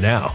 now.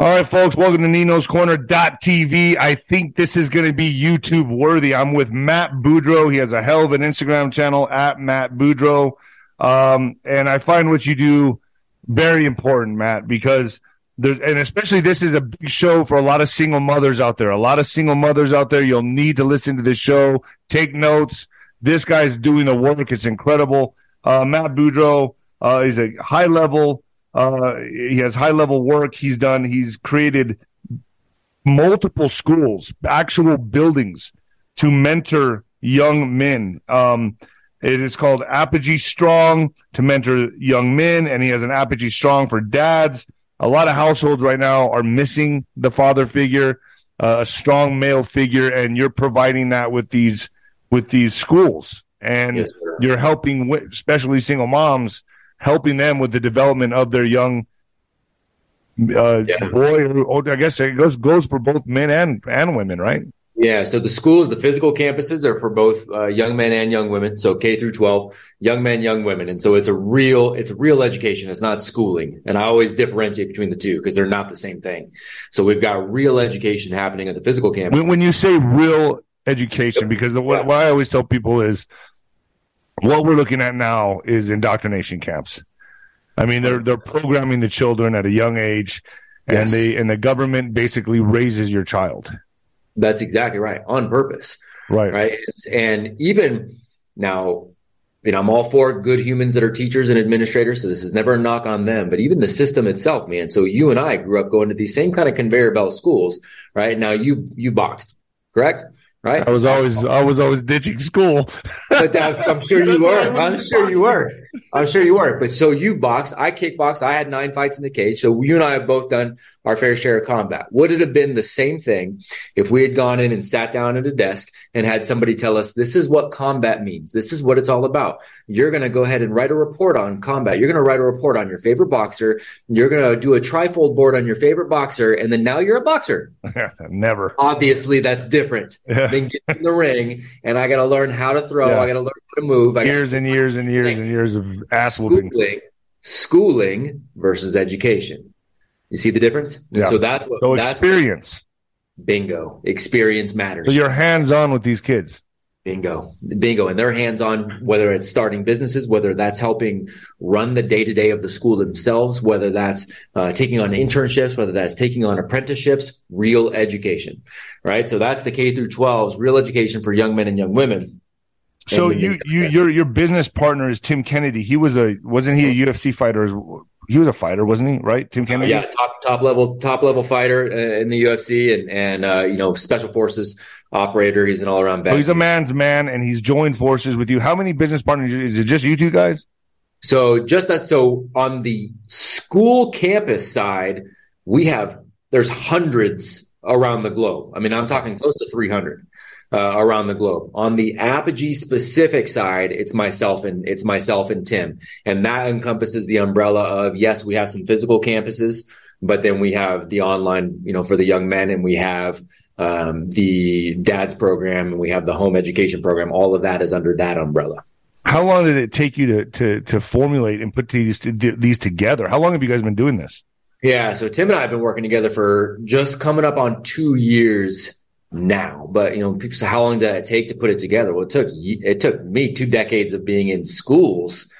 All right, folks, welcome to Nino's Corner.tv. I think this is going to be YouTube worthy. I'm with Matt Beaudreau. He has a hell of an Instagram channel at Matt Beaudreau. Um, and I find what you do very important, Matt, because there's, and especially this is a big show for a lot of single mothers out there. A lot of single mothers out there. You'll need to listen to this show, take notes. This guy's doing the work. It's incredible. Uh, Matt Beaudreau uh, is a high level uh, he has high level work he's done. He's created multiple schools, actual buildings to mentor young men. Um, it is called Apogee Strong to mentor young men, and he has an Apogee Strong for dads. A lot of households right now are missing the father figure, uh, a strong male figure, and you're providing that with these with these schools, and yes, you're helping, especially single moms, helping them with the development of their young uh, yeah. boy. Or, I guess it goes goes for both men and and women, right? Yeah. So the schools, the physical campuses are for both uh, young men and young women. So K through 12, young men, young women. And so it's a real, it's a real education. It's not schooling. And I always differentiate between the two because they're not the same thing. So we've got real education happening at the physical campus. When, when you say real education, because the, what, what I always tell people is what we're looking at now is indoctrination camps. I mean, they're they're programming the children at a young age, and yes. they and the government basically raises your child. That's exactly right, on purpose. Right, right, and even now, you know, I'm all for good humans that are teachers and administrators, so this is never a knock on them. But even the system itself, man. So you and I grew up going to these same kind of conveyor belt schools, right? Now you you boxed, correct? Right? I was always I was always ditching school. but that, I'm sure you were. I'm sure you were. I'm sure you were. But so you boxed, I kickboxed, I had nine fights in the cage. So you and I have both done our fair share of combat. Would it have been the same thing if we had gone in and sat down at a desk and had somebody tell us, this is what combat means. This is what it's all about. You're going to go ahead and write a report on combat. You're going to write a report on your favorite boxer. You're going to do a trifold board on your favorite boxer. And then now you're a boxer. Never. Obviously that's different yeah. than getting in the ring. And I got to learn how to throw. Yeah. I got to learn to move. I years and years and years and years of ass whooping. Schooling, schooling versus education. You see the difference? Yeah. So that's what. So experience. bingo. Experience matters. So you're hands on with these kids. Bingo. Bingo. And they're hands on, whether it's starting businesses, whether that's helping run the day to day of the school themselves, whether that's uh, taking on internships, whether that's taking on apprenticeships, real education, right? So that's the K through 12s, real education for young men and young women. So you, you, your, your business partner is Tim Kennedy. He was a, wasn't he a UFC fighter? He was a fighter, wasn't he? Right, Tim Kennedy. yeah, top top level top level fighter uh, in the UFC, and and uh, you know special forces operator. He's an all around. So he's a man's man, and he's joined forces with you. How many business partners is it? Just you two guys? So just as so on the school campus side, we have there's hundreds around the globe. I mean, I'm talking close to 300 uh, around the globe. On the Apogee specific side, it's myself and it's myself and Tim, and that encompasses the umbrella of yes, we have some physical campuses, but then we have the online, you know, for the young men, and we have um, the dad's program, and we have the home education program. All of that is under that umbrella. How long did it take you to to, to formulate and put these these together? How long have you guys been doing this? Yeah, so Tim and I have been working together for just coming up on two years now. But you know, people say, how long did it take to put it together? Well, it took it took me two decades of being in schools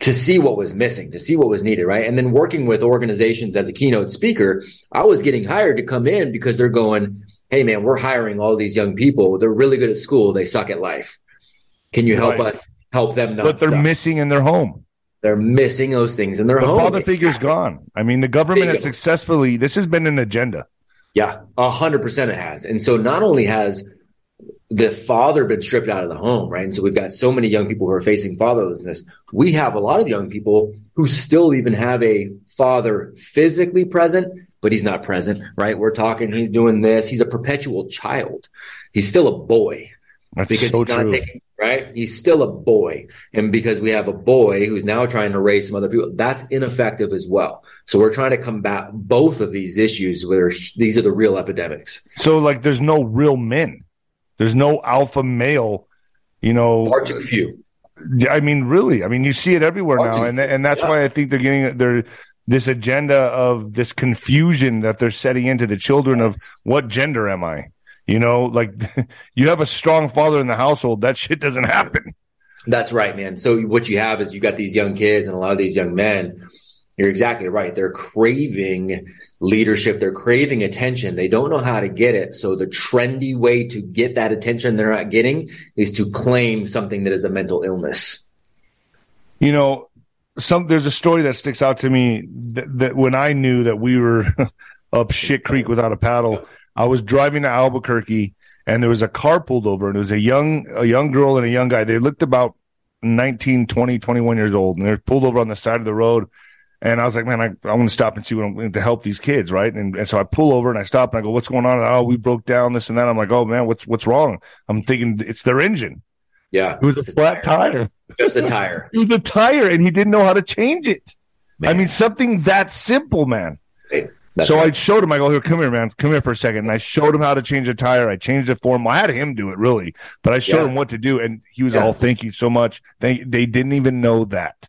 to see what was missing, to see what was needed, right? And then working with organizations as a keynote speaker, I was getting hired to come in because they're going, "Hey, man, we're hiring all these young people. They're really good at school. They suck at life. Can you help right. us help them not?" But they're suck? missing in their home. They're missing those things in their the home. The father figure's gone. I mean, the government has successfully. This has been an agenda. Yeah, a hundred percent it has. And so not only has the father been stripped out of the home, right? And so we've got so many young people who are facing fatherlessness. We have a lot of young people who still even have a father physically present, but he's not present, right? We're talking, he's doing this. He's a perpetual child. He's still a boy. That's because so true. Taking, right? He's still a boy. And because we have a boy who's now trying to raise some other people, that's ineffective as well. So we're trying to combat both of these issues where these are the real epidemics. So like there's no real men. There's no alpha male, you know. Far too few. I mean, really. I mean, you see it everywhere Far now, and and that's yeah. why I think they're getting their this agenda of this confusion that they're setting into the children of what gender am I? You know, like you have a strong father in the household, that shit doesn't happen. That's right, man. So what you have is you got these young kids and a lot of these young men. You're exactly right. They're craving leadership. They're craving attention. They don't know how to get it. So the trendy way to get that attention they're not getting is to claim something that is a mental illness. You know, some there's a story that sticks out to me that, that when I knew that we were up shit creek without a paddle, I was driving to Albuquerque and there was a car pulled over and it was a young a young girl and a young guy. They looked about 19, 20, 21 years old and they're pulled over on the side of the road and I was like, man, I, I want to stop and see what I'm going to help these kids, right? And, and so I pull over and I stop and I go, what's going on? And, oh, we broke down this and that. I'm like, oh man, what's what's wrong? I'm thinking it's their engine. Yeah, it was a flat tire. tire. Just a tire. it was a tire, and he didn't know how to change it. Man. I mean, something that simple, man. So right. I showed him. I go, here, come here, man, come here for a second. And I showed him how to change a tire. I changed it for him. I had him do it really, but I showed yeah. him what to do, and he was yeah. all, "Thank you so much." They they didn't even know that.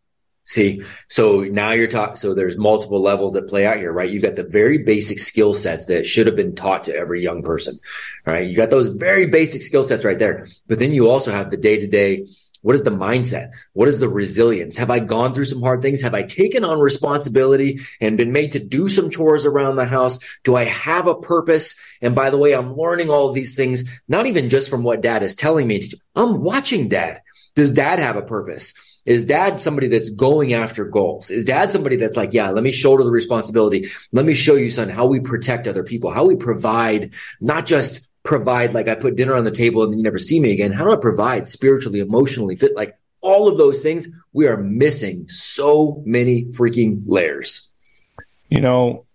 See, so now you're talking, so there's multiple levels that play out here, right? You've got the very basic skill sets that should have been taught to every young person, right? You got those very basic skill sets right there. But then you also have the day to day. What is the mindset? What is the resilience? Have I gone through some hard things? Have I taken on responsibility and been made to do some chores around the house? Do I have a purpose? And by the way, I'm learning all these things, not even just from what dad is telling me to do. I'm watching dad. Does dad have a purpose? Is dad somebody that's going after goals? Is dad somebody that's like, yeah, let me shoulder the responsibility. Let me show you, son, how we protect other people, how we provide, not just provide, like I put dinner on the table and then you never see me again. How do I provide spiritually, emotionally, fit, like all of those things? We are missing so many freaking layers. You know,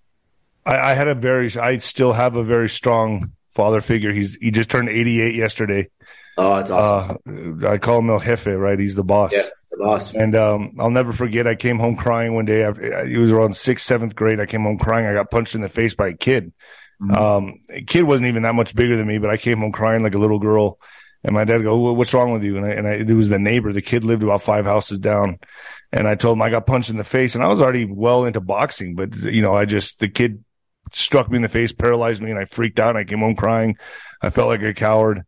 I, I had a very, I still have a very strong father figure. He's, he just turned 88 yesterday. Oh, that's awesome. Uh, I call him El Jefe, right? He's the boss. Yeah. Awesome. And um, I'll never forget. I came home crying one day. it was around sixth, seventh grade. I came home crying. I got punched in the face by a kid. Mm-hmm. Um, kid wasn't even that much bigger than me, but I came home crying like a little girl. And my dad go, "What's wrong with you?" And I, and I, it was the neighbor. The kid lived about five houses down, and I told him I got punched in the face, and I was already well into boxing, but you know, I just the kid struck me in the face, paralyzed me, and I freaked out. And I came home crying. I felt like a coward.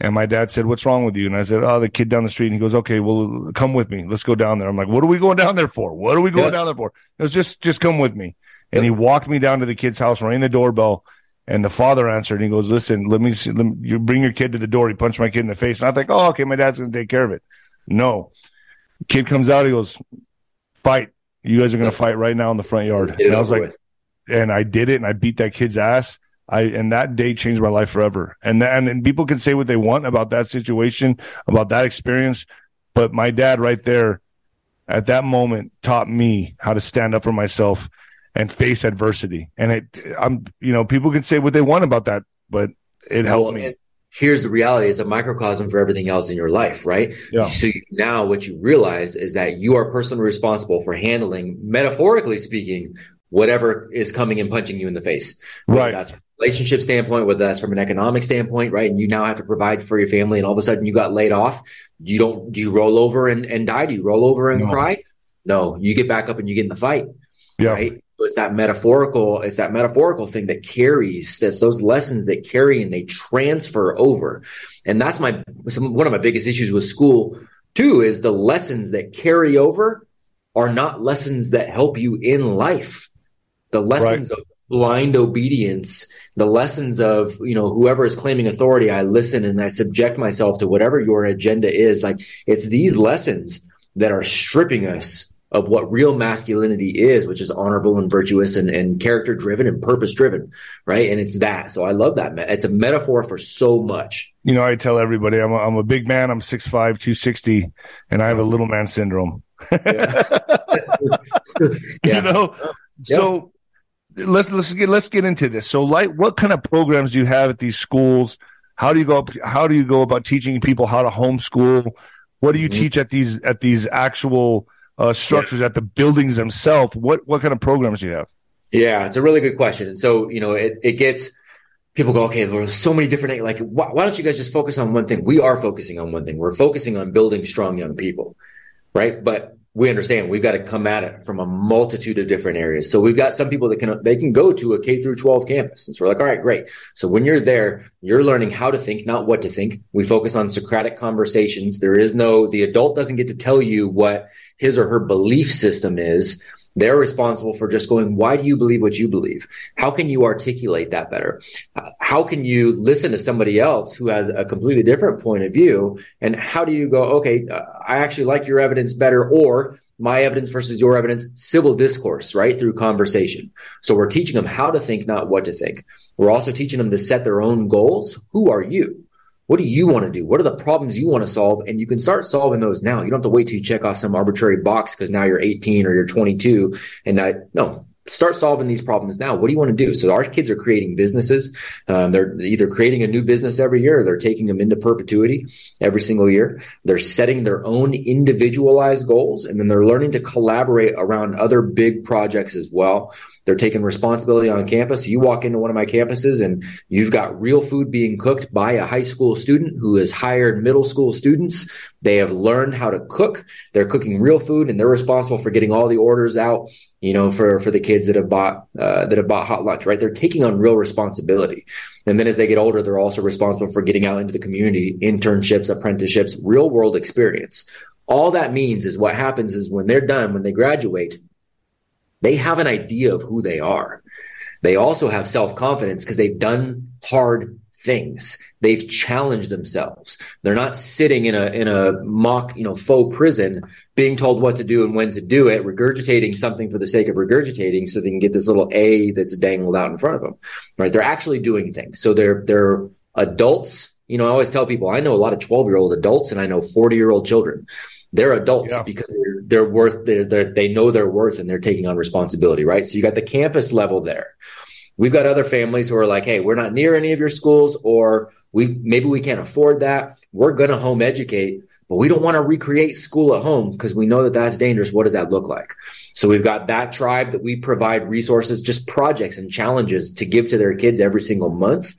And my dad said, "What's wrong with you?" And I said, "Oh, the kid down the street." And he goes, "Okay, well, come with me. Let's go down there." I'm like, "What are we going down there for? What are we going yeah. down there for?" It was just, just come with me. And he walked me down to the kid's house, rang the doorbell, and the father answered. And he goes, "Listen, let me, see, let me you bring your kid to the door." He punched my kid in the face, and I think, "Oh, okay, my dad's going to take care of it." No, kid comes out. He goes, "Fight! You guys are going to fight right now in the front yard." And I was like, with. and I did it, and I beat that kid's ass I and that day changed my life forever. And and, and people can say what they want about that situation, about that experience, but my dad right there at that moment taught me how to stand up for myself and face adversity. And it I'm you know, people can say what they want about that, but it helped well, me. Here's the reality. It's a microcosm for everything else in your life, right? Yeah. So now what you realize is that you are personally responsible for handling, metaphorically speaking, whatever is coming and punching you in the face. Right. That's relationship standpoint, whether that's from an economic standpoint, right? And you now have to provide for your family and all of a sudden you got laid off. You don't, do you roll over and, and die? Do you roll over and no. cry? No, you get back up and you get in the fight. Yeah. Right. It's that metaphorical, it's that metaphorical thing that carries, that's those lessons that carry and they transfer over. And that's my, some, one of my biggest issues with school too, is the lessons that carry over are not lessons that help you in life. The lessons right. of blind obedience, the lessons of, you know, whoever is claiming authority, I listen and I subject myself to whatever your agenda is. Like it's these lessons that are stripping us of what real masculinity is, which is honorable and virtuous and, and character driven and purpose driven, right? And it's that. So I love that. It's a metaphor for so much. You know, I tell everybody I'm a, I'm a big man. I'm 6'5", 260, and I have a little man syndrome. Yeah. you know, yeah. so let's let's get let's get into this. So, like, what kind of programs do you have at these schools? How do you go? How do you go about teaching people how to homeschool? What do you mm-hmm. teach at these at these actual uh, structures yeah. at the buildings themselves? What what kind of programs do you have? Yeah, it's a really good question. And so you know, it it gets people go, okay, there's so many different like why, why don't you guys just focus on one thing? We are focusing on one thing. We're focusing on building strong young people, right? But we understand we've got to come at it from a multitude of different areas. So we've got some people that can they can go to a K through 12 campus. And so we're like, all right, great. So when you're there, you're learning how to think, not what to think. We focus on Socratic conversations. There is no the adult doesn't get to tell you what his or her belief system is. They're responsible for just going, why do you believe what you believe? How can you articulate that better? How can you listen to somebody else who has a completely different point of view? And how do you go, okay, uh, I actually like your evidence better or my evidence versus your evidence, civil discourse, right? Through conversation. So we're teaching them how to think, not what to think. We're also teaching them to set their own goals. Who are you? What do you want to do? What are the problems you want to solve? And you can start solving those now. You don't have to wait till you check off some arbitrary box because now you're 18 or you're 22. And that, no, start solving these problems now. What do you want to do? So our kids are creating businesses. Um, they're either creating a new business every year they're taking them into perpetuity every single year. They're setting their own individualized goals and then they're learning to collaborate around other big projects as well. They're taking responsibility on campus. You walk into one of my campuses and you've got real food being cooked by a high school student who has hired middle school students. They have learned how to cook. They're cooking real food and they're responsible for getting all the orders out, you know, for, for the kids that have bought, uh, that have bought hot lunch, right? They're taking on real responsibility. And then as they get older, they're also responsible for getting out into the community, internships, apprenticeships, real world experience. All that means is what happens is when they're done, when they graduate, they have an idea of who they are. They also have self confidence because they've done hard things. They've challenged themselves. They're not sitting in a in a mock, you know, faux prison being told what to do and when to do it, regurgitating something for the sake of regurgitating so they can get this little A that's dangled out in front of them. Right? They're actually doing things. So they're they're adults. You know, I always tell people I know a lot of 12-year-old adults and I know 40-year-old children. They're adults yeah. because they're, they're worth, they're, they're, they know their worth and they're taking on responsibility, right? So you got the campus level there. We've got other families who are like, Hey, we're not near any of your schools or we, maybe we can't afford that. We're going to home educate, but we don't want to recreate school at home because we know that that's dangerous. What does that look like? So we've got that tribe that we provide resources, just projects and challenges to give to their kids every single month.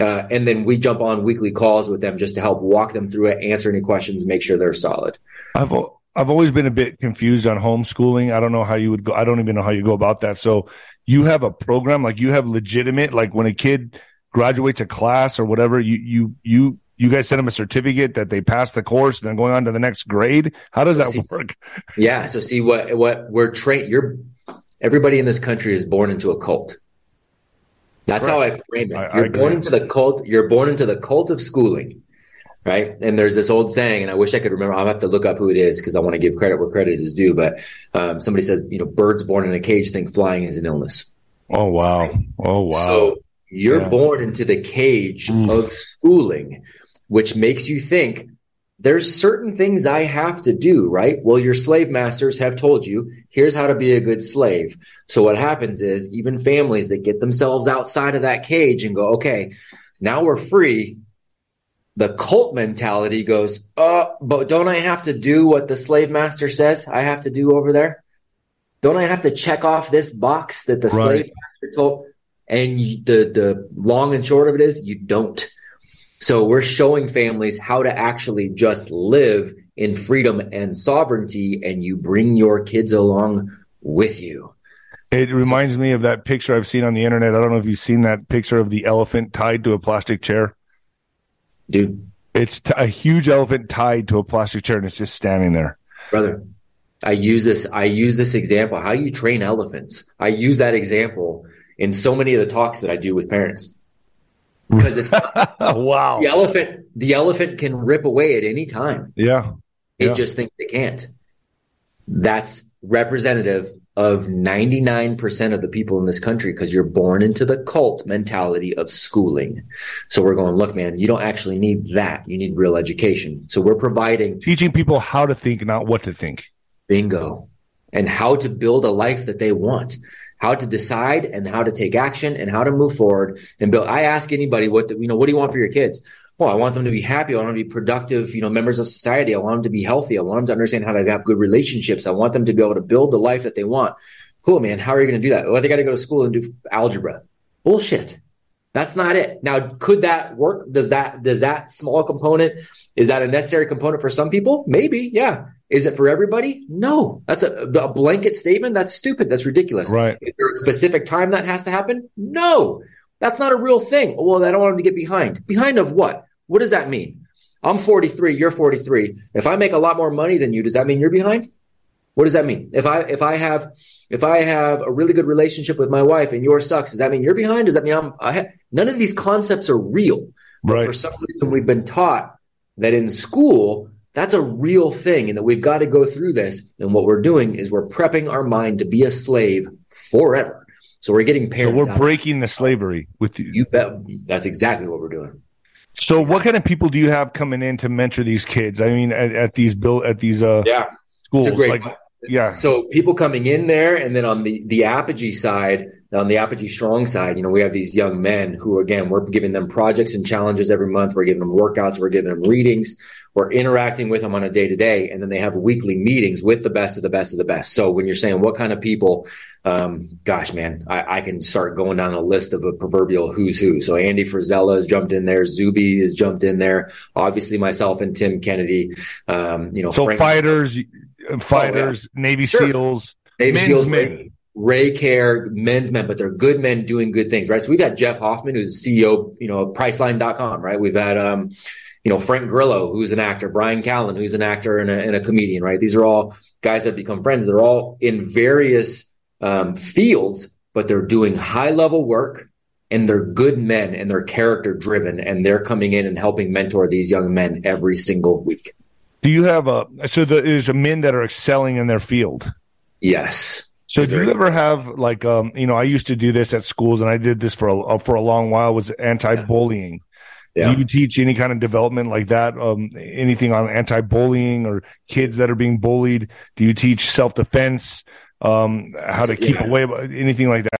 Uh, and then we jump on weekly calls with them just to help walk them through it, answer any questions, make sure they're solid. I've I've always been a bit confused on homeschooling. I don't know how you would go. I don't even know how you go about that. So you have a program like you have legitimate like when a kid graduates a class or whatever, you you you you guys send them a certificate that they passed the course and then going on to the next grade. How does that see, work? Yeah. So see what what we're trained. You're everybody in this country is born into a cult. That's right. how I frame it. I, you're I born into the cult. You're born into the cult of schooling right? And there's this old saying, and I wish I could remember. I'll have to look up who it is because I want to give credit where credit is due. But um, somebody says, you know, birds born in a cage think flying is an illness. Oh wow! Oh wow! So you're yeah. born into the cage Oof. of schooling, which makes you think there's certain things I have to do, right? Well, your slave masters have told you, here's how to be a good slave. So what happens is even families that get themselves outside of that cage and go, okay, now we're free the cult mentality goes, oh, but don't I have to do what the slave master says I have to do over there? Don't I have to check off this box that the right. slave master told? And the the long and short of it is you don't. So we're showing families how to actually just live in freedom and sovereignty, and you bring your kids along with you. It reminds me of that picture I've seen on the internet. I don't know if you've seen that picture of the elephant tied to a plastic chair dude. It's t- a huge elephant tied to a plastic chair and it's just standing there. Brother, I use this. I use this example. How you train elephants. I use that example in so many of the talks that I do with parents. Because it's wow. The elephant, the elephant can rip away at any time. Yeah. It yeah. just thinks it can't. that's representative of 99% of the people in this country because you're born into the cult mentality of schooling. So we're going, look, man, you don't actually need that. You need real education. So we're providing teaching people how to think, not what to think. Bingo. And how to build a life that they want, how to decide and how to take action and how to move forward and build. I ask anybody what, the, you know, what do you want for your kids? well, I want them to be happy. I want them to be productive, you know, members of society. I want them to be healthy. I want them to understand how to have good relationships. I want them to be able to build the life that they want. Cool, man. How are you going to do that? Well, they got to go to school and do algebra. Bullshit. That's not it. Now, could that work? Does that, does that small component, is that a necessary component for some people? Maybe. Yeah. Is it for everybody? No. That's a, a blanket statement. That's stupid. That's ridiculous. Right. Is there a specific time that has to happen? No. That's not a real thing. Well, I don't want them to get behind. Behind of what? What does that mean? I'm 43, you're 43. If I make a lot more money than you, does that mean you're behind? What does that mean? If I if I have if I have a really good relationship with my wife and yours sucks, does that mean you're behind? Does that mean I'm I none of these concepts are real. But Right. for some reason we've been taught that in school that's a real thing and that we've got to go through this. And what we're doing is we're prepping our mind to be a slave forever. So we're getting So parents. we're out- breaking the slavery with you. you bet that's exactly what we're doing. So what kind of people do you have coming in to mentor these kids? I mean, at, at these bill at these uh Yeah. schools, It's a great like yeah, So people coming in there, and then on the the Apogee side, on the Apogee Strong side, you know, we have these young men who, again, we're giving them projects and challenges every month. We're giving them workouts. We're giving them readings. We're interacting with them on a day to day, and then they have weekly meetings with the best of the best of the best. So when you're saying what kind of people, um, gosh, man, I, I can start going down a list of a proverbial who's who. So Andy Frisella has jumped in there. Zuby has jumped in there. Obviously, myself and Tim Kennedy. Um, you know, so Frank- fighters, fighters, Navy Sure. SEALs, Navy men's SEALs, men. Ray Care, men's men, but they're good men doing good things, right? So we've got Jeff Hoffman, who's CEO, you know, of Priceline.com, right? We've had, um, you know, Frank Grillo, who's an actor, Bryan Callen, who's an actor and a, and a comedian, right? These are all guys that have become friends. They're all in various um, fields, but they're doing high level work and they're good men and they're character driven and they're coming in and helping mentor these young men every single week. Do you have a so the, there's a men that are excelling in their field? Yes. So do you ever have like um you know I used to do this at schools and I did this for a for a long while was anti-bullying. Yeah. Do you teach any kind of development like that? Um, anything on anti-bullying or kids that are being bullied? Do you teach self-defense? Um, how to keep Yeah. away? Anything like that?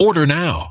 Order now.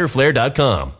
riderflare.com.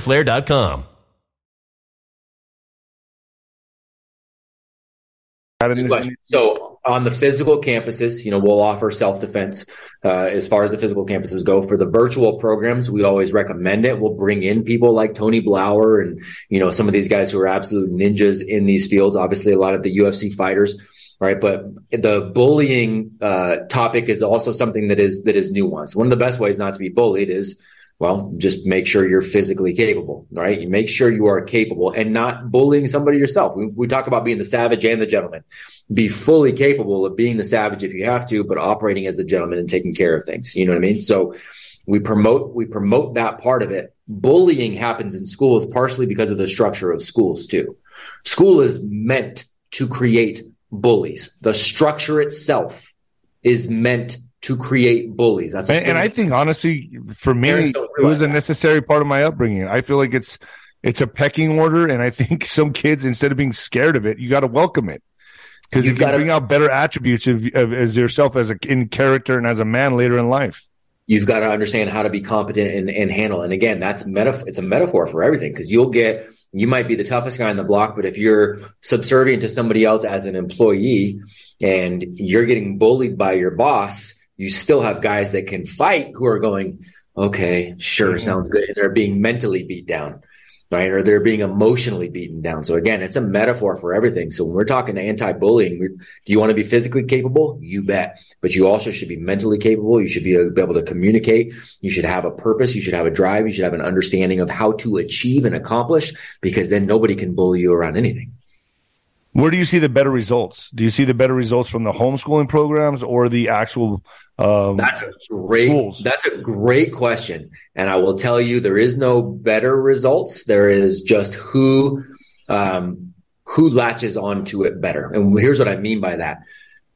Good question. So on the physical campuses, you know, we'll offer self-defense uh, as far as the physical campuses go. For the virtual programs, we always recommend it. We'll bring in people like Tony Blauer and, you know, some of these guys who are absolute ninjas in these fields. Obviously, a lot of the UFC fighters, right? But the bullying uh, topic is also something that is that is nuanced. One of the best ways not to be bullied is well, just make sure you're physically capable, right? You make sure you are capable and not bullying somebody yourself. We, we, talk about being the savage and the gentleman. Be fully capable of being the savage if you have to, but operating as the gentleman and taking care of things. You know what I mean? So we promote, we promote that part of it. Bullying happens in schools partially because of the structure of schools too. School is meant to create bullies. The structure itself is meant to create bullies. That's and, and, I think honestly, for me, it was a necessary part of my upbringing. I feel like it's it's a pecking order, and I think some kids, instead of being scared of it, you got to welcome it because you can bring out better attributes of, of, as yourself as a in character and as a man later in life. You've got to understand how to be competent and, and handle. And again, that's metaphor. It's a metaphor for everything because you'll get you might be the toughest guy on the block, but if you're subservient to somebody else as an employee and you're getting bullied by your boss, you still have guys that can fight who are going, okay, sure, mm-hmm. sounds good. And they're being mentally beat down, right? Or they're being emotionally beaten down. So again, it's a metaphor for everything. So when we're talking anti-bullying, do you want to be physically capable? You bet. But you also should be mentally capable. You should be able to communicate. You should have a purpose. You should have a drive. You should have an understanding of how to achieve and accomplish because then nobody can bully you around anything. Where do you see the better results? Do you see the better results from the homeschooling programs or the actual? Um, that's a great. Schools? That's a great question, and I will tell you there is no better results. There is just who um, who latches onto it better. And here's what I mean by that.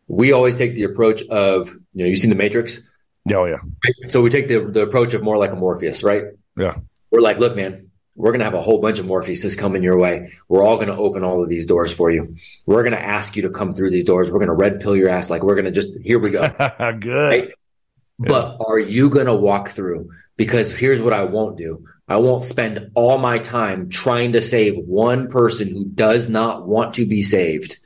We always take the approach of you know you've seen the Matrix. Oh yeah. So we take the the approach of more like a Morpheus, right? Yeah. We're like, look, man, we're going to have a whole bunch of Morpheuses coming your way. We're all going to open all of these doors for you. We're going to ask you to come through these doors. We're going to red pill your ass. Like we're going to just, here we go. Good. Right? Yeah. But are you going to walk through? Because here's what I won't do. I won't spend all my time trying to save one person who does not want to be saved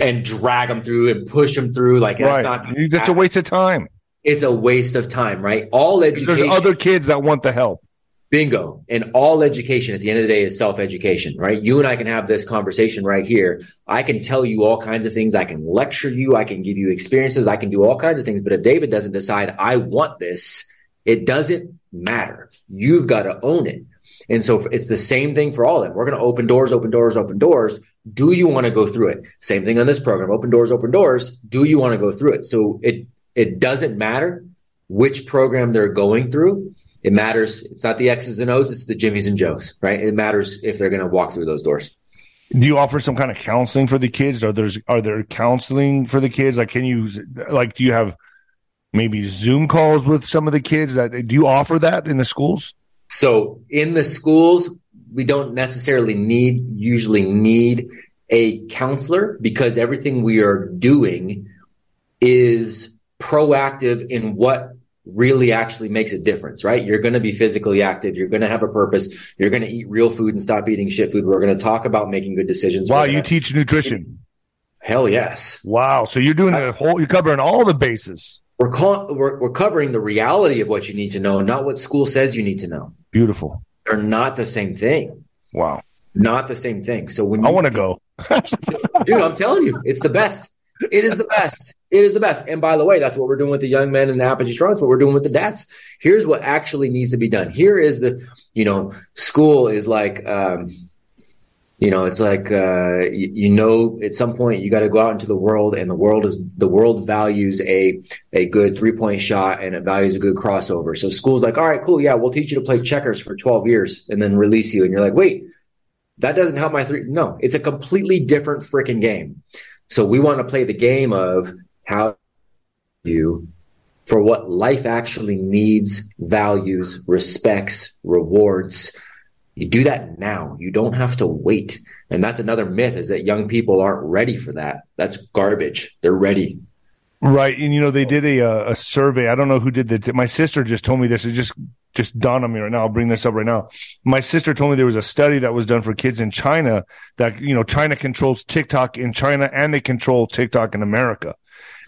and drag them through and push them through. Like right. that's, not, that's a waste of time. It's a waste of time, right? All education. There's other kids that want the help. Bingo. And all education at the end of the day is self education, right? You and I can have this conversation right here. I can tell you all kinds of things. I can lecture you. I can give you experiences. I can do all kinds of things. But if David doesn't decide, I want this, it doesn't matter. You've got to own it. And so it's the same thing for all of them. We're going to open doors, open doors, open doors. Do you want to go through it? Same thing on this program. Open doors, open doors. Do you want to go through it? So it, it doesn't matter which program they're going through it matters. It's not the X's and O's, it's the Jimmys and Joes, right? It matters if they're going to walk through those doors. Do you offer some kind of counseling for the kids? Are there's are there counseling for the kids? Like, can you like do you have maybe Zoom calls with some of the kids? That do you offer that in the schools? So in the schools, we don't necessarily need usually need a counselor because everything we are doing is proactive in what really actually makes a difference, right? You're going to be physically active. You're going to have a purpose. You're going to eat real food and stop eating shit food. We're going to talk about making good decisions. Wow, you teach nutrition. Hell yes. Wow. So you're doing the whole, you're covering all the bases. We're, call, we're, we're covering the reality of what you need to know, not what school says you need to know. Beautiful. They're not the same thing. Wow. Not the same thing. So when you, I want to go. dude, I'm telling you, it's the best. It is the best. It is the best. And by the way, that's what we're doing with the young men in the Apogee. That's what we're doing with the dads. Here's what actually needs to be done. Here is the, you know, school is like, um, you know, it's like, uh, you, you know, at some point you got to go out into the world and the world is, the world values a, a good three point shot and it values a good crossover. So school's like, all right, cool. Yeah. We'll teach you to play checkers for 12 years and then release you. And you're like, wait, that doesn't help my three. No, it's a completely different freaking game. So we want to play the game of how you for what life actually needs, values, respects, rewards. You do that now. You don't have to wait. And that's another myth is that young people aren't ready for that. That's garbage. They're ready. Right, and you know they did a a survey. I don't know who did that. My sister just told me this. It just just dawned on me right now. I'll bring this up right now. My sister told me there was a study that was done for kids in China that you know China controls TikTok in China and they control TikTok in America.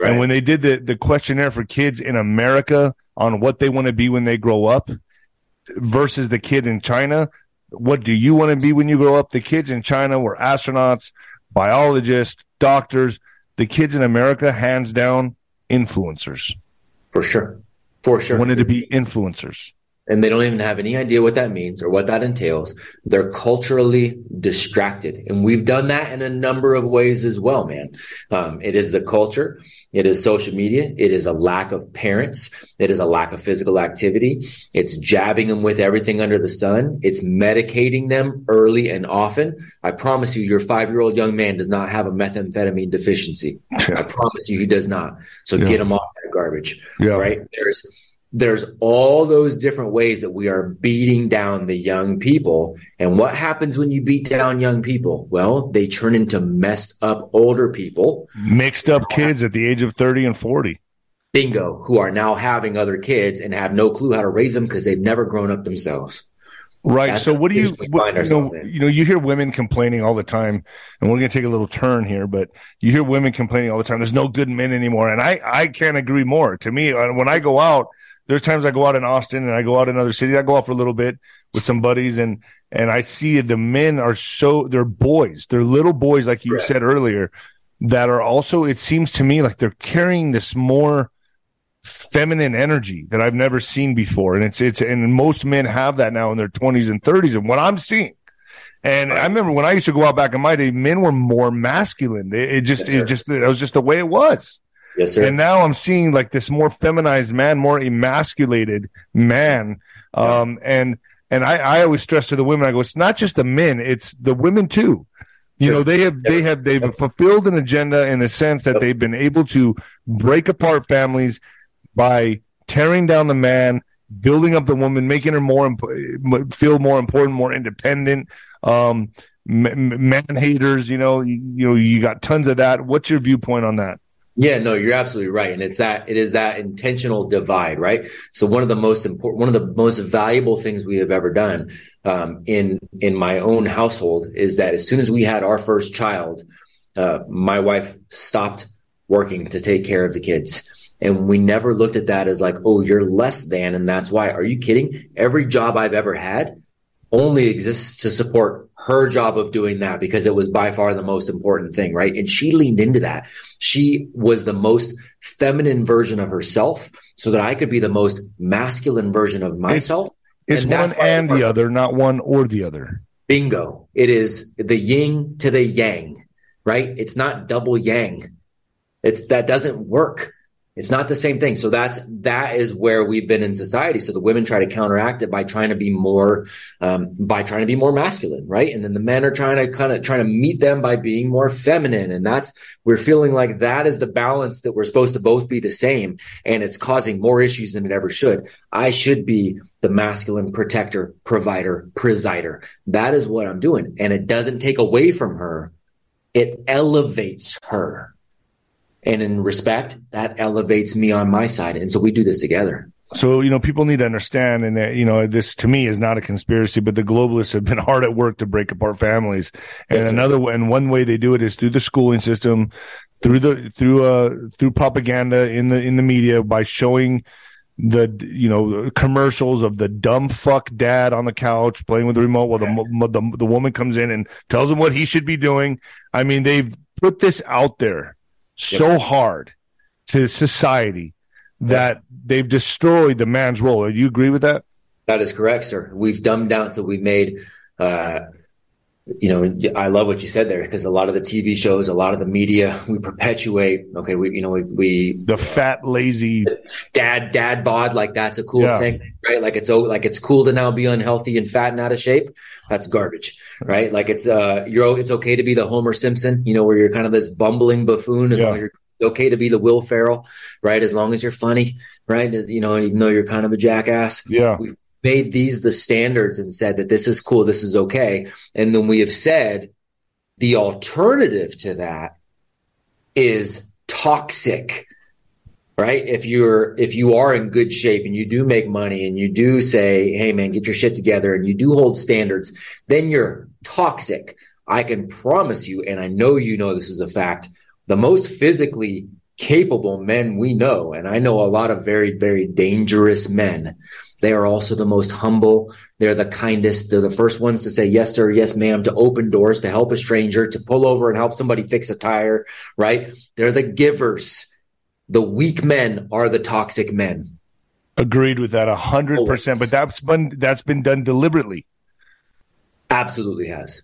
Right. And when they did the the questionnaire for kids in America on what they want to be when they grow up versus the kid in China, what do you want to be when you grow up? The kids in China were astronauts, biologists, doctors the kids in America, hands down, influencers. For sure. For sure. Wanted to be influencers. And they don't even have any idea what that means or what that entails. They're culturally distracted. And we've done that in a number of ways as well, man. Um, it is the culture. It is social media. It is a lack of parents. It is a lack of physical activity. It's jabbing them with everything under the sun. It's medicating them early and often. I promise you, your five year old young man does not have a methamphetamine deficiency. I promise you, he does not. So yeah. get him off that garbage. Yeah. Right. There's, there's all those different ways that we are beating down the young people. And what happens when you beat down young people? Well, they turn into messed up older people, mixed up kids at the age of 30 and 40. Bingo, who are now having other kids and have no clue how to raise them because they've never grown up themselves. Right. That's so what do you, what, you know, you know, you hear women complaining all the time and we're going to take a little turn here, but you hear women complaining all the time. There's no good men anymore. And I, I can't agree more to me. Uh, when I go out, there's times I go out in Austin and I go out in other cities. I go out for a little bit with some buddies and, and I see the men are so, they're boys. They're little boys, like you said earlier, that are also, it seems to me like they're carrying this more feminine energy that I've never seen before. And it's, it's, and most men have that now in their twenties and thirties. And what I'm seeing, and right. I remember when I used to go out back in my day, men were more masculine. It, it just, yes, it just, it was just the way it was. Yes, sir. And now I'm seeing like this more feminized man, more emasculated man. Um, and, and I, I always stress to the women, I go, it's not just the men, it's the women too. You know, they have, they have, they've fulfilled an agenda in the sense that they've been able to break apart families by tearing down the man, building up the woman, making her more, feel more important, more independent. Um, man haters, you know, you, you know, you got tons of that. What's your viewpoint on that? Yeah, no, you're absolutely right. And it's that, it is that intentional divide, right? So one of the most important, one of the most valuable things we have ever done, um, in, in my own household is that as soon as we had our first child, uh, my wife stopped working to take care of the kids. And we never looked at that as like, oh, you're less than. And that's why. Are you kidding? Every job I've ever had only exists to support her job of doing that because it was by far the most important thing, right? And she leaned into that. She was the most feminine version of herself so that I could be the most masculine version of myself. It's, it's and one and the other, not one or the other. Bingo. It is the yin to the yang, right? It's not double yang. It's that doesn't work. It's not the same thing. So that's that is where we've been in society. So the women try to counteract it by trying to be more, um, by trying to be more masculine, right? And then the men are trying to kind of trying to meet them by being more feminine. And that's we're feeling like that is the balance that we're supposed to both be the same, and it's causing more issues than it ever should. I should be the masculine protector, provider, presider. That is what I'm doing, and it doesn't take away from her; it elevates her and in respect, that elevates me on my side. And so we do this together. So, you know, people need to understand, and that, you know, this to me is not a conspiracy, but the globalists have been hard at work to break apart families. And Yes, another way, and one way they do it is through the schooling system, through the, through, uh, through propaganda in the, in the media by showing the, you know, commercials of the dumb fuck dad on the couch playing with the remote while the, the, the woman comes in and tells him what he should be doing. I mean, they've put this out there so hard to society that they've destroyed the man's role. Do you agree with that? That is correct, sir. We've dumbed down, so we've made, uh, you know, I love what you said there because a lot of the TV shows, a lot of the media, we perpetuate. Okay, we, you know, we, we The fat, lazy. dad, dad bod, like that's a cool Yeah. thing, right? Like it's like it's cool to now be unhealthy and fat and out of shape. That's garbage, right? Like it's uh, you're it's okay to be the Homer Simpson, you know, where you're kind of this bumbling buffoon as Yeah. long as you're it's okay to be the Will Ferrell, right? As long as you're funny, right? You know, even though you're kind of a jackass Yeah. we made these the standards and said that this is cool, this is okay. And then we have said the alternative to that is toxic. Right? If you're if you are in good shape and you do make money and you do say, "Hey man, get your shit together," and you do hold standards, then you're toxic. I can promise you and I know you know this is a fact. The most physically capable men we know, and I know a lot of very very dangerous men they are also the most humble. They're the kindest. They're the first ones to say yes, sir, yes, ma'am, to open doors, to help a stranger, to pull over and help somebody fix a tire, right? They're the givers. The weak men are the toxic men. Agreed with that a hundred percent. But that's been that's been done deliberately. Absolutely has.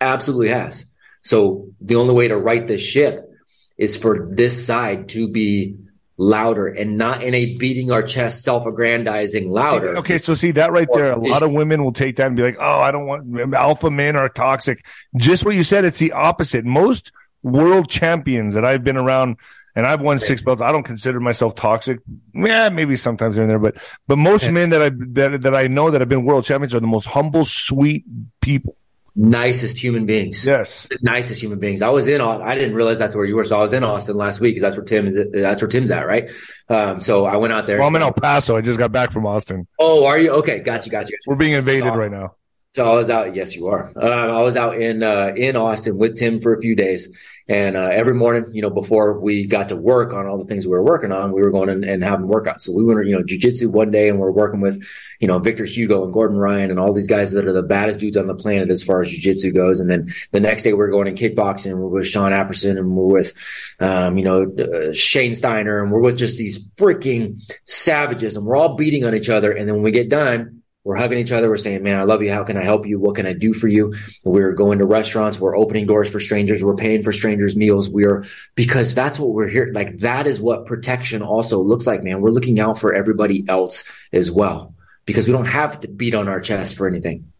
Absolutely has. So the only way to right this ship is for this side to be louder and not in a beating our chest, self aggrandizing louder. Okay, so see that right there. A lot of women will take that and be like, "Oh, I don't want alpha men are toxic." Just what you said. It's the opposite. Most world champions that I've been around, and I've won six belts. I don't consider myself toxic. Yeah, maybe sometimes here and there, but but most men that I that that I know that have been world champions are the most humble, sweet people. Nicest human beings. Yes. the nicest human beings. I was in Austin. I didn't realize that's where you were. So I was in Austin last week because that's where Tim is. That's where Tim's at, right? Um, so I went out there. Well, I'm in El Paso. I just got back from Austin. oh, are you okay? Got you. Got you. We're being invaded right now. So I was out. Yes, you are. Um, I was out in uh, in Austin with Tim for a few days, and uh, every morning, you know, before we got to work on all the things we were working on, we were going and, and having workouts. So we went, you know, jujitsu one day, and we're working with, you know, Victor Hugo and Gordon Ryan and all these guys that are the baddest dudes on the planet as far as jujitsu goes. And then the next day, we're going in kickboxing. We're with Sean Apperson, and we're with, um, you know, uh, Shane Steiner, and we're with just these freaking savages, and we're all beating on each other. And then when we get done we're hugging each other. We're saying, man, I love you. How can I help you? What can I do for you? We're going to restaurants. We're opening doors for strangers. We're paying for strangers meals. We're, because that's what we're here. Like that is what protection also looks like, man. We're looking out for everybody else as well because we don't have to beat on our chest for anything.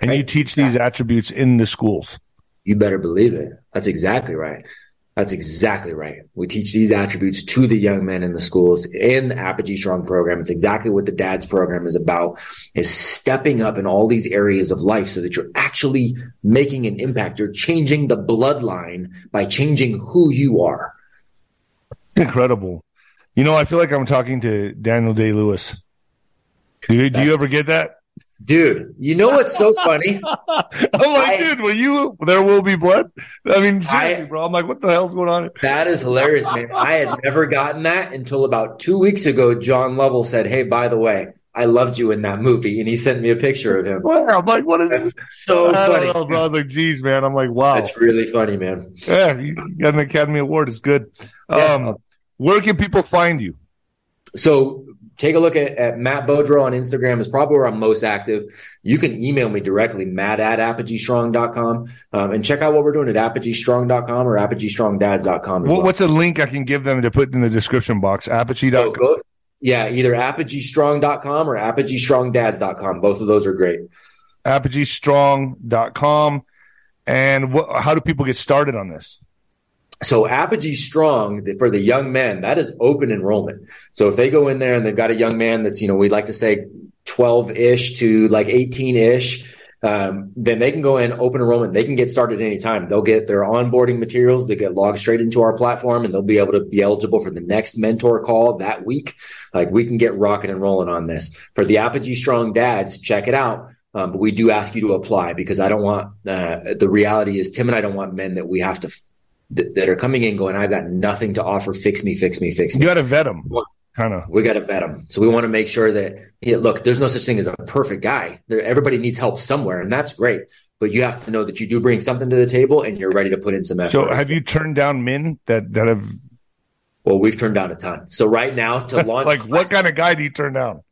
And you teach these attributes in the schools. You better believe it. That's exactly right. That's exactly right. We teach these attributes to the young men in the schools in the Apogee Strong program. It's exactly what the dad's program is about is stepping up in all these areas of life so that you're actually making an impact. You're changing the bloodline by changing who you are. Incredible. You know, I feel like I'm talking to Daniel Day Lewis. Do you, do you ever get that? Dude, you know what's so funny? I'm like, I- dude, will you? There will be blood. I mean, seriously, I- bro. I'm like, what the hell's going on? That is hilarious, man. I had never gotten that until about two weeks ago. John Lovell said, Hey, by the way, I loved you in that movie. And he sent me a picture of him. I'm like, what is this? So I funny. know, bro. I was like, geez, man. I'm like, wow. That's really funny, man. Yeah, you got an Academy Award. It's good. Yeah. Um, where can people find you? So take a look at, at Matt Beaudreau on Instagram is probably where I'm most active. You can email me directly, matt at apogeestrong.com, um, and check out what we're doing at apogeestrong.com or apogeestrongdads.com What, well. what's a link I can give them to put in the description box? Apogee.com. yeah, either apogeestrong.com or apogeestrongdads.com. Both of those are great. ApogeeStrong.com. And what, how do people get started on this? So Apogee Strong for the young men, that is open enrollment. So if they go in there and they've got a young man that's, you know, we'd like to say 12 ish to like 18 ish, um, then they can go in open enrollment. They can get started anytime. They'll get their onboarding materials. They get logged straight into our platform and they'll be able to be eligible for the next mentor call that week. Like we can get rocking and rolling on this for the Apogee Strong dads. Check it out. Um, but we do ask you to apply because I don't want, uh, the reality is Tim and I don't want men that we have to, that, that are coming in going, I've got nothing to offer. Fix me, fix me, fix me. You got to vet them. Kind of. We got to vet them. So we want to make sure that, yeah, look, there's no such thing as a perfect guy. There, everybody needs help somewhere, and that's great. But you have to know that you do bring something to the table, and you're ready to put in some effort. So, have you turned down men that that have? Well, we've turned down a ton. So right now to launch, like, what kind of guy do you turn down?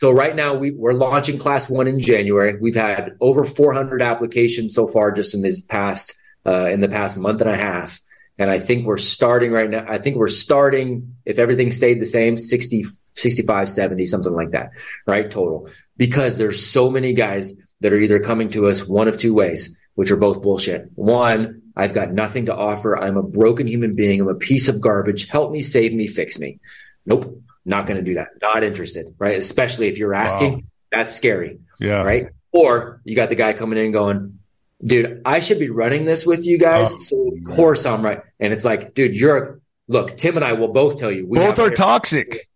So right now we, we're launching class one in January. We've had over 400 applications so far just in this past uh, in the past month and a half. And I think we're starting right now. I think we're starting, if everything stayed the same, 60, 65, 70, something like that, right? Total. Because there's so many guys that are either coming to us one of two ways, which are both bullshit. One, I've got nothing to offer. I'm a broken human being. I'm a piece of garbage. Help me, save me, fix me. Nope. Not going to do that. Not interested, right? Especially if you're asking. Wow. That's scary. Yeah. Right. Or you got the guy coming in going, dude, I should be running this with you guys. Oh, so of course I'm right. And it's like, dude, you're look, Tim and I will both tell you we both are toxic.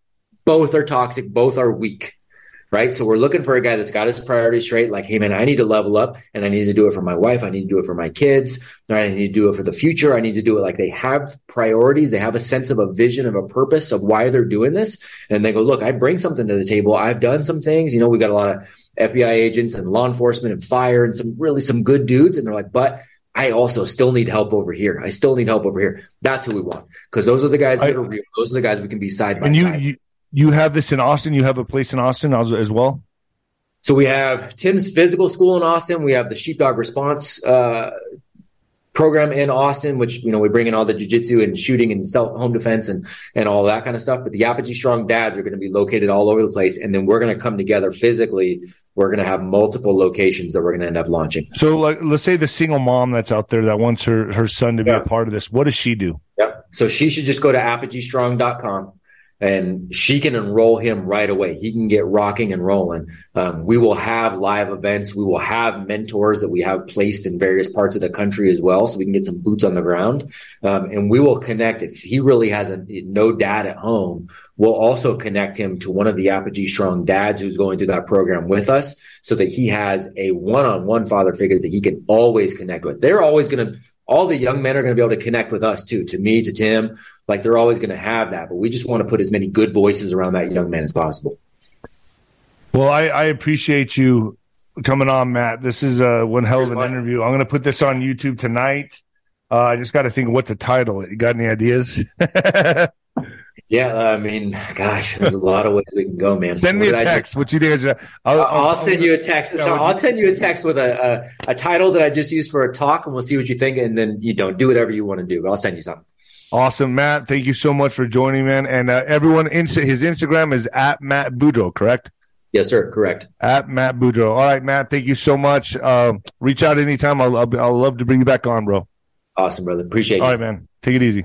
Both are toxic. Both are weak. Right. So we're looking for a guy that's got his priorities straight. Like, hey man, I need to level up and I need to do it for my wife. I need to do it for my kids. Right. I need to do it for the future. I need to do it like they have priorities. They have a sense of a vision of a purpose of why they're doing this. And they go, look, I bring something to the table. I've done some things. You know, we got a lot of FBI agents and law enforcement and fire and some really some good dudes. And they're like, but I also still need help over here. I still need help over here. That's who we want because those are the guys that are real. Those are the guys we can be side by and you, side. You, you have this in Austin. You have a place in Austin as, as well. So we have Tim's physical school in Austin. We have the Sheepdog Response uh, program in Austin, which you know we bring in all the jujitsu and shooting and self home defense and and all that kind of stuff. But the Apogee Strong Dads are going to be located all over the place, and then we're going to come together physically we're going to have multiple locations that we're going to end up launching. So, like, let's say the single mom that's out there that wants her, her son to be yeah. a part of this, what does she do? Yep. So she should just go to apogeestrong.com and she can enroll him right away. He can get rocking and rolling. Um, we will have live events. We will have mentors that we have placed in various parts of the country as well, so we can get some boots on the ground. Um, and we will connect if he really has a, no dad at home. We'll also connect him to one of the Apogee Strong dads who's going through that program with us, so that he has a one-on-one father figure that he can always connect with. They're always going to all the young men are going to be able to connect with us too, to me, to Tim. Like they're always going to have that, but we just want to put as many good voices around that young man as possible. Well, I, I appreciate you coming on, Matt. This is uh, one hell of an interview. I'm going to put this on YouTube tonight. Uh, I just got to think of what to title it. You got any ideas? yeah, I mean, gosh, there's a lot of ways we can go, man. Send me a text. What you think? I'll, I'll, I'll, send you a text. So I'll send you a text with a, a, a title that I just used for a talk, and we'll see what you think. And then you don't do whatever you want to do. But I'll send you something. Awesome, Matt. Thank you so much for joining, man. And uh, everyone, his Instagram is at Matt Beaudreau, correct? Yes, sir. Correct. At Matt Beaudreau. All right, Matt. Thank you so much. Uh, reach out anytime. I'll, I'll, I'll love to bring you back on, bro. Awesome, brother. Appreciate it. All right, man. Take it easy.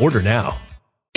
Order now.